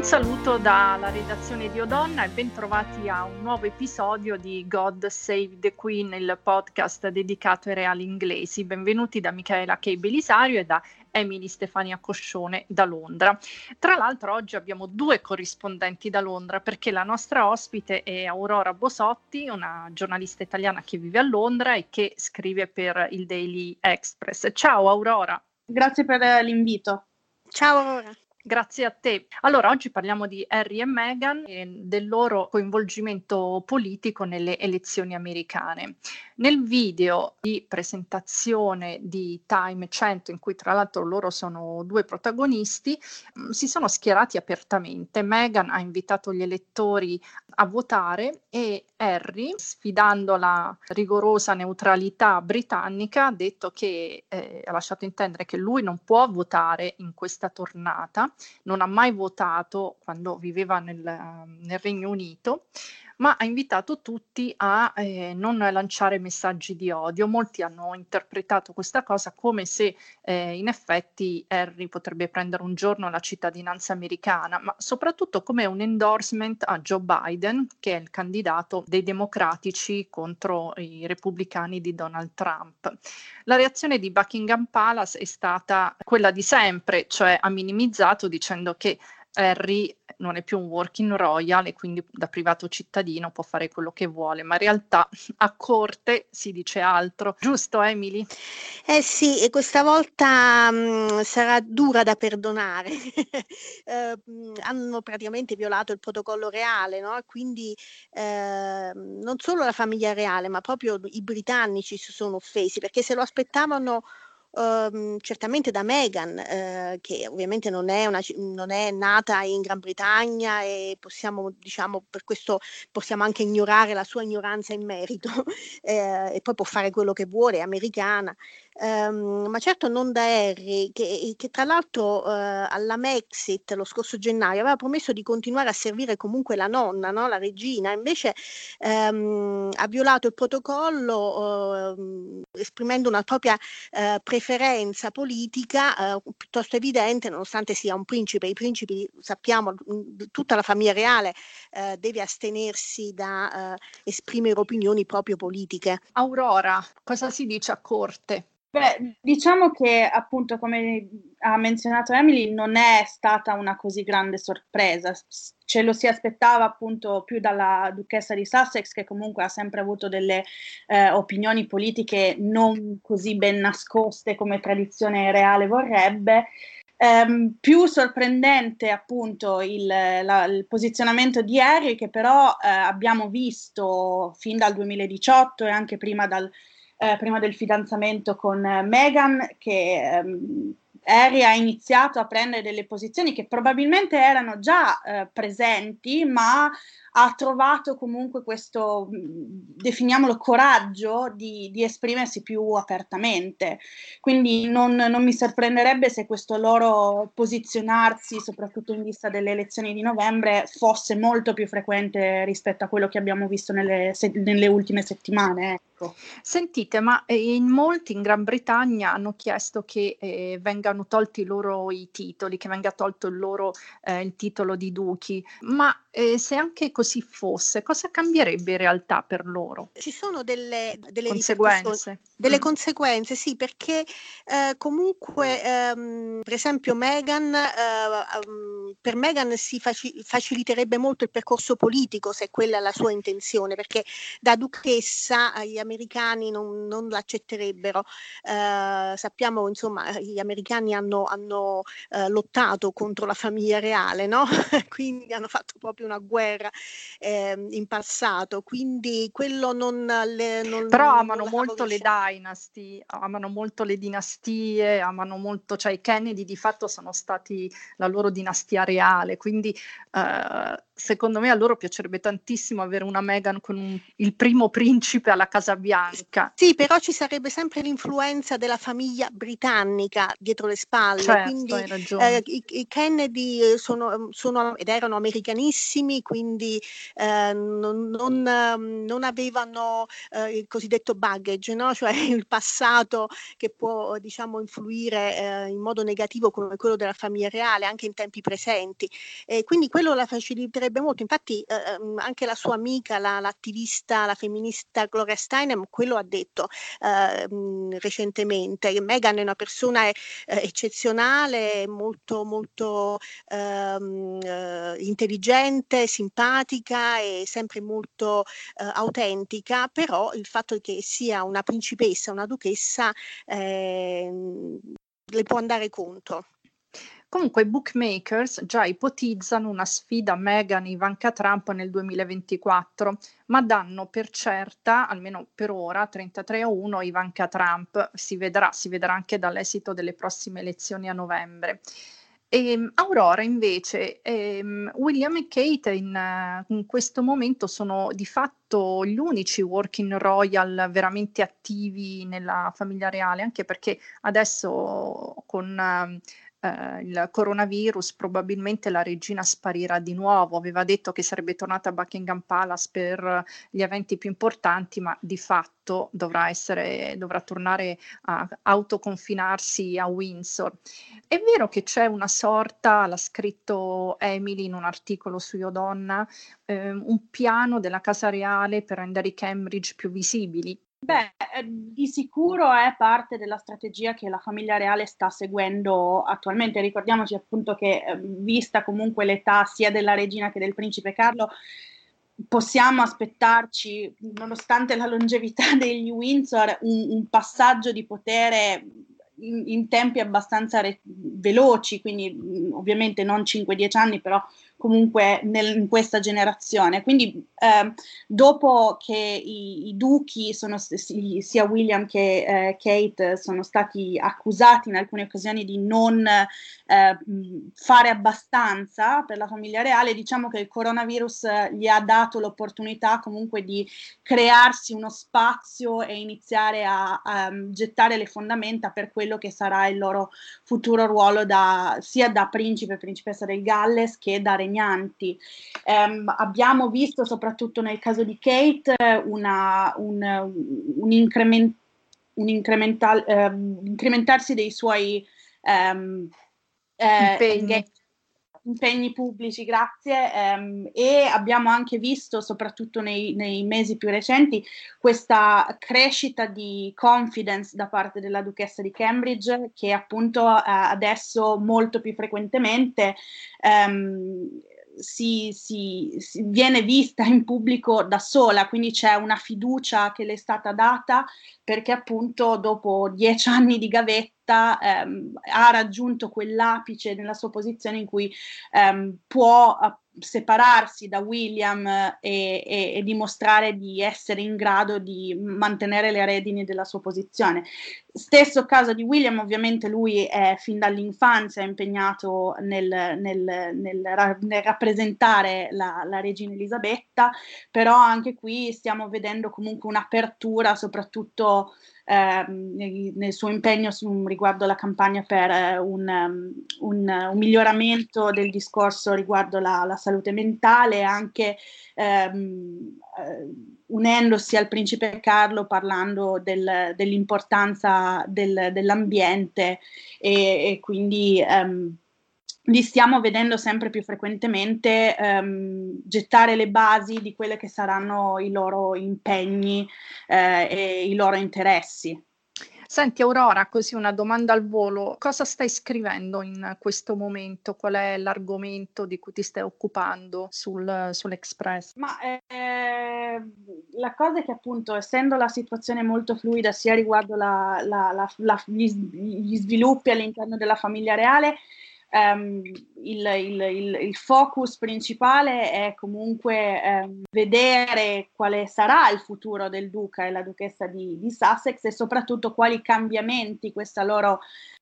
Un saluto dalla redazione di Odonna e bentrovati a un nuovo episodio di God Save the Queen, il podcast dedicato ai reali inglesi. Benvenuti da Michaela K. Belisario e da Emily Stefania Coscione da Londra. Tra l'altro oggi abbiamo due corrispondenti da Londra perché la nostra ospite è Aurora Bosotti, una giornalista italiana che vive a Londra e che scrive per il Daily Express. Ciao Aurora. Grazie per l'invito. Ciao Aurora. Grazie a te. Allora, oggi parliamo di Harry e Meghan e del loro coinvolgimento politico nelle elezioni americane. Nel video di presentazione di Time 100, in cui tra l'altro loro sono due protagonisti, mm, si sono schierati apertamente. Meghan ha invitato gli elettori a votare e Harry, sfidando la rigorosa neutralità britannica, ha detto che eh, ha lasciato intendere che lui non può votare in questa tornata, non ha mai votato quando viveva nel, nel Regno Unito, ma ha invitato tutti a eh, non lanciare messaggi di odio. Molti hanno interpretato questa cosa come se eh, in effetti Harry potrebbe prendere un giorno la cittadinanza americana, ma soprattutto come un endorsement a Joe Biden, che è il candidato dei democratici contro i repubblicani di Donald Trump. La reazione di Buckingham Palace è stata quella di sempre, cioè ha minimizzato dicendo che Harry non è più un working royal e quindi da privato cittadino può fare quello che vuole, ma in realtà a corte si dice altro, giusto Emily? Eh sì, e questa volta mh, mm, sarà dura da perdonare. eh, hanno praticamente violato il protocollo reale, no? quindi eh, non solo la famiglia reale, ma proprio i britannici si sono offesi perché se lo aspettavano Uh, certamente da Meghan, uh, che ovviamente non è, una, non è, nata in Gran Bretagna e possiamo, diciamo, per questo possiamo anche ignorare la sua ignoranza in merito eh, e poi può fare quello che vuole, è americana um, ma certo non da Harry, che, che tra l'altro uh, alla Mexit lo scorso gennaio aveva promesso di continuare a servire comunque la nonna, no? la regina, invece um, ha violato il protocollo uh, esprimendo una propria uh, preferenza politica piuttosto evidente, nonostante sia un principe. I principi, sappiamo, tutta la famiglia reale deve astenersi da esprimere opinioni proprio politiche. Aurora, cosa si dice a corte? Beh, diciamo che appunto, come ha menzionato Emily, non è stata una così grande sorpresa. Ce lo si aspettava appunto più dalla duchessa di Sussex, che comunque ha sempre avuto delle eh, opinioni politiche non così ben nascoste come tradizione reale vorrebbe. Um, più sorprendente appunto il, la, il, posizionamento di Harry che però eh, abbiamo visto fin dal 2018 e anche prima dal eh, prima del fidanzamento con eh, Meghan, che ehm, Harry ha iniziato a prendere delle posizioni che probabilmente erano già eh, presenti, ma ha trovato comunque questo, definiamolo, coraggio di, di esprimersi più apertamente. Quindi non, non, mi sorprenderebbe se questo loro posizionarsi, soprattutto in vista delle elezioni di novembre, fosse molto più frequente rispetto a quello che abbiamo visto nelle, se, nelle ultime settimane. Ecco. Sentite, ma eh, in molti in Gran Bretagna hanno chiesto che eh, vengano tolti loro i titoli, che venga tolto il loro eh, il titolo di duchi, ma eh, se anche così fosse, cosa cambierebbe in realtà per loro? Ci sono delle, delle conseguenze. Delle mm. conseguenze, sì, perché eh, comunque, ehm, per esempio, Meghan, eh, um, per Meghan si faci- faciliterebbe molto il percorso politico se quella è la sua intenzione, perché da duchessa gli americani non, non l'accetterebbero. Eh, sappiamo, insomma, gli americani hanno, hanno eh, lottato contro la famiglia reale, no? quindi hanno fatto proprio proprio una guerra eh, in passato, quindi quello non... Le, non Però amano non molto le dynasty, amano molto le dinastie, amano molto, cioè i Kennedy di fatto sono stati la loro dinastia reale, quindi eh, secondo me a loro piacerebbe tantissimo avere una Meghan con un, il primo principe alla Casa Bianca. Sì, però ci sarebbe sempre l'influenza della famiglia britannica dietro le spalle, certo, quindi eh, i, i, Kennedy sono, sono, ed erano americanissimi, quindi eh, non, non, non, avevano eh, il cosiddetto baggage, no? cioè il passato che può diciamo, influire eh, in modo negativo come quello della famiglia reale anche in tempi presenti. Quindi quello la faciliterebbe molto. Infatti eh, ehm, anche la sua amica, la, l'attivista, la femminista Gloria Steinem, quello ha detto eh, recentemente. Meghan è una persona eh, eccezionale, molto, molto ehm, eh, intelligente, simpatica e sempre molto eh, autentica, però il fatto che sia una principessa, una duchessa, ehm, le può andare contro. Comunque i bookmakers già ipotizzano una sfida Meghan-Ivanka Trump nel 2024, ma danno per certa, almeno per ora, 33 a 1 Ivanka Trump. Si vedrà, si vedrà anche dall'esito delle prossime elezioni a novembre. E, ehm, Aurora invece, ehm, William e Kate in, in, questo momento sono di fatto gli unici working royal veramente attivi nella famiglia reale, anche perché adesso con eh, il coronavirus, probabilmente la regina sparirà di nuovo. Aveva detto che sarebbe tornata a Buckingham Palace per gli eventi più importanti, ma di fatto dovrà, essere, dovrà tornare a autoconfinarsi a Windsor. È vero che c'è una sorta, l'ha scritto Emily in un articolo su Io Donna, eh, un piano della Casa Reale per rendere i Cambridge più visibili. Beh, eh, di sicuro è parte della strategia che la famiglia reale sta seguendo attualmente. Ricordiamoci appunto che, eh, vista comunque l'età sia della regina che del principe Carlo, possiamo aspettarci, nonostante la longevità degli Windsor, un, un passaggio di potere in, in tempi abbastanza re- veloci, quindi mh, ovviamente non 5-10 anni, però comunque nel, in questa generazione. Quindi eh, dopo che i, i duchi, sono, sia William che eh, Kate, sono stati accusati in alcune occasioni di non eh, fare abbastanza per la famiglia reale, diciamo che il coronavirus gli ha dato l'opportunità comunque di crearsi uno spazio e iniziare a, a gettare le fondamenta per quello che sarà il loro futuro ruolo da, sia da principe e principessa del Galles che da regnante regnanti. Um, abbiamo visto soprattutto nel caso di Kate una, un, un, increment, un uh, incrementarsi dei suoi um, eh, impegni impegni pubblici, grazie, ehm, e abbiamo anche visto, soprattutto nei, nei, mesi più recenti, questa crescita di confidence da parte della duchessa di Cambridge, che appunto eh, adesso molto più frequentemente ehm, si, si, si, viene vista in pubblico da sola, quindi c'è una fiducia che le è stata data perché appunto dopo dieci anni di gavetta ehm, ha raggiunto quell'apice nella sua posizione in cui ehm, può separarsi da William e, e, e, dimostrare di essere in grado di mantenere le redini della sua posizione. Stesso caso di William, ovviamente lui è fin dall'infanzia impegnato nel, nel, nel, nel rappresentare la, la, regina Elisabetta, però anche qui stiamo vedendo comunque un'apertura, soprattutto eh, nel, suo impegno su, riguardo la campagna per eh, un, um, un, un, miglioramento del discorso riguardo la, la salute mentale, anche ehm, eh, unendosi al principe Carlo parlando del, dell'importanza del, dell'ambiente e, e quindi ehm, li stiamo vedendo sempre più frequentemente ehm, gettare le basi di quelli che saranno i loro impegni eh, e i loro interessi. Senti Aurora, così una domanda al volo, cosa stai scrivendo in questo momento? Qual è l'argomento di cui ti stai occupando sul, sull'Express? Ma eh, la cosa è che appunto essendo la situazione molto fluida sia riguardo la, la, la, gli, gli sviluppi all'interno della famiglia reale, Um, il, il, il, il, focus principale è comunque um, vedere quale sarà il futuro del duca e la duchessa di, di, Sussex e soprattutto quali cambiamenti loro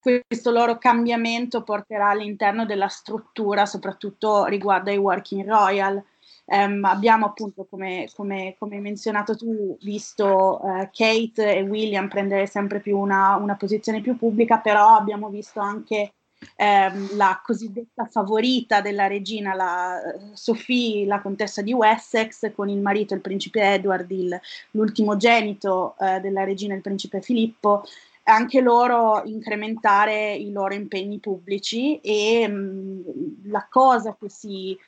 questo loro cambiamento porterà all'interno della struttura, soprattutto riguardo ai working royal. Um, abbiamo appunto, come, come, come, hai menzionato tu, visto uh, Kate e William prendere sempre più una, una, posizione più pubblica, però abbiamo visto anche um, la cosiddetta favorita della regina, la Sophie, la contessa di Wessex, con il marito, il principe Edward, il, l'ultimogenito uh, della regina, il principe Filippo, anche loro incrementare i loro impegni pubblici e mh, la cosa che si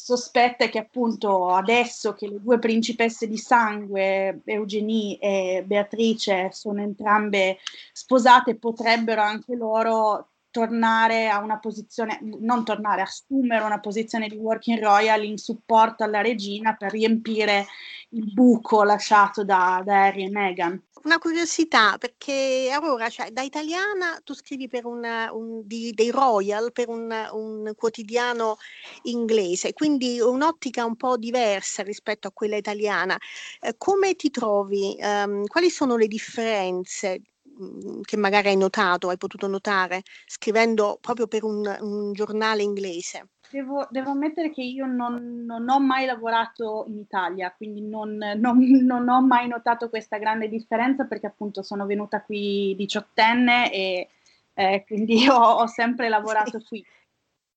sospetta è che appunto adesso che le due principesse di sangue, Eugenie e Beatrice, sono entrambe sposate, potrebbero anche loro tornare a una posizione, non tornare, assumere una posizione di working royal in supporto alla regina per riempire il buco lasciato da, da Harry e Meghan. Una curiosità, perché Aurora, cioè, da italiana tu scrivi per una, un, di, dei Royal, per un, un, quotidiano inglese, quindi un'ottica un po' diversa rispetto a quella italiana. Eh, come ti trovi? Um, quali sono le differenze che magari hai notato, hai potuto notare, scrivendo proprio per un, un giornale inglese? Devo, devo, ammettere che io non, non, ho mai lavorato in Italia, quindi non, non, non, ho mai notato questa grande differenza perché appunto sono venuta qui diciottenne e eh, quindi ho, ho, sempre lavorato qui.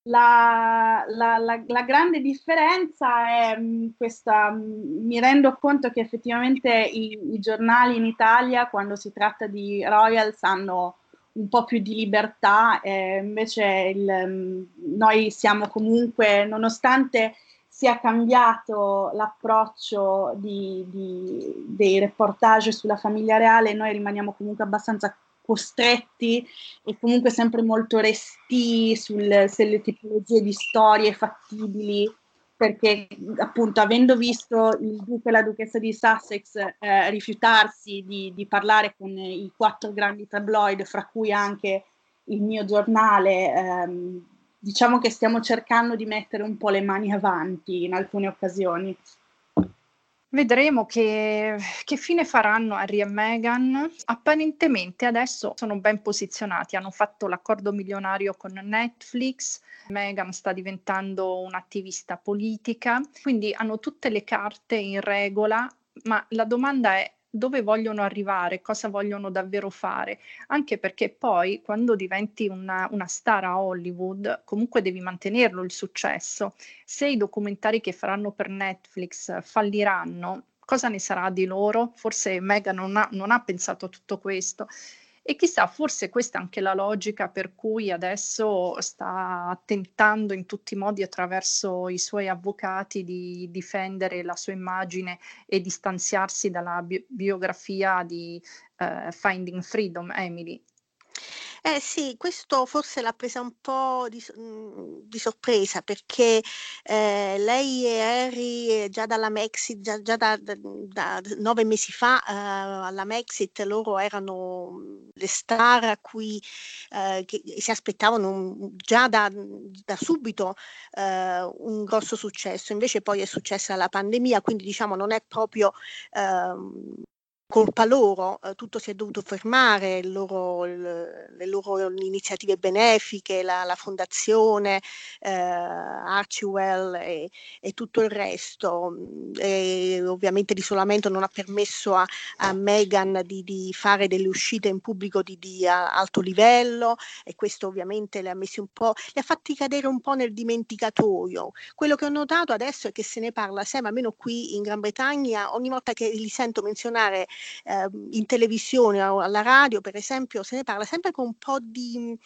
La, la, la, la, grande differenza è mm, questa, mm, mi rendo conto che effettivamente i, i, giornali in Italia quando si tratta di royals hanno un po' più di libertà, eh, invece il, mm, noi siamo comunque, nonostante sia cambiato l'approccio di, di, dei reportage sulla famiglia reale, noi rimaniamo comunque abbastanza costretti e comunque sempre molto resti sul, sulle tipologie di storie fattibili perché appunto avendo visto il duca e la duchessa di Sussex eh, rifiutarsi di, di, parlare con i quattro grandi tabloid, fra cui anche il mio giornale, ehm, diciamo che stiamo cercando di mettere un po' le mani avanti in alcune occasioni. Vedremo che, che, fine faranno Harry e Meghan. Apparentemente adesso sono ben posizionati, hanno fatto l'accordo milionario con Netflix, Meghan sta diventando un'attivista politica, quindi hanno tutte le carte in regola, ma la domanda è dove vogliono arrivare, cosa vogliono davvero fare, anche perché poi quando diventi una, una, star a Hollywood comunque devi mantenerlo il successo. Se i documentari che faranno per Netflix falliranno, cosa ne sarà di loro? Forse Megan non ha, non ha pensato a tutto questo. E chissà, forse questa è anche la logica per cui adesso sta tentando in tutti i modi attraverso i suoi avvocati di difendere la sua immagine e distanziarsi dalla bi- biografia di uh, Finding Freedom, Emily. Eh sì, questo forse l'ha presa un po' di, mhmm, di sorpresa perché eh, lei e Harry eh, già dalla Mexit, già, già da, da, da, nove mesi fa eh, alla Mexit loro erano mhmm, le star a cui eh, si aspettavano già da, subito eh, un grosso successo, invece poi è successa la pandemia, quindi diciamo non è proprio ehm, colpa loro, eh, tutto si è dovuto fermare, loro, le, le loro iniziative benefiche, la, la fondazione eh, Archewell e, e, tutto il resto. E ovviamente l'isolamento non ha permesso a, a Meghan di, di, fare delle uscite in pubblico di, di alto livello e questo ovviamente le ha messi un po', li ha fatti cadere un po' nel dimenticatoio. Quello che ho notato adesso è che se ne parla sempre, almeno qui in Gran Bretagna, ogni volta che li sento menzionare eh, in televisione o alla radio, per esempio, se ne parla sempre con un po' di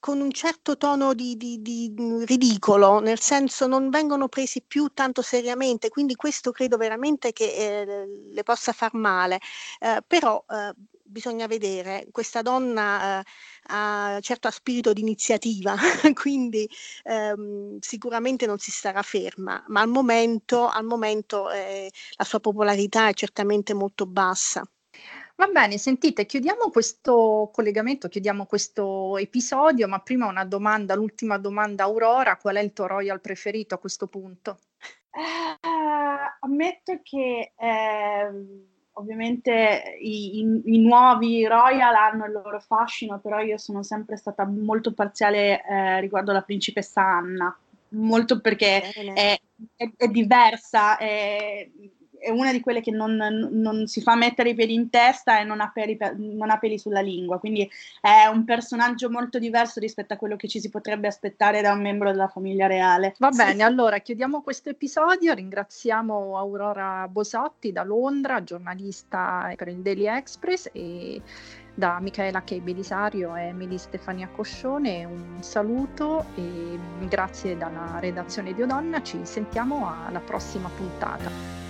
con un certo tono di, di, di, ridicolo, nel senso non vengono presi più tanto seriamente, quindi questo credo veramente che eh, le possa far male. Eh, però eh, bisogna vedere, questa donna eh, ha certo ha spirito di iniziativa, quindi ehm, sicuramente non si starà ferma, ma al momento, al momento eh, la sua popolarità è certamente molto bassa. Va bene, sentite, chiudiamo questo collegamento, chiudiamo questo episodio, ma prima una domanda, l'ultima domanda, Aurora, qual è il tuo royal preferito a questo punto? Uh, ammetto che eh, ovviamente i, i, i, nuovi Royal hanno il loro fascino, però io sono sempre stata molto parziale eh, riguardo la principessa Anna, molto perché è, è, è, diversa, è, è una di quelle che non, non, si fa mettere i piedi in testa e non ha, peli, non ha, peli, sulla lingua, quindi è un personaggio molto diverso rispetto a quello che ci si potrebbe aspettare da un membro della famiglia reale. Va bene, allora chiudiamo questo episodio, ringraziamo Aurora Bosotti da Londra, giornalista per il Daily Express e da Michaela K. Belisario e Emily Stefania Coscione un saluto e grazie dalla redazione di Odonna, ci sentiamo alla prossima puntata.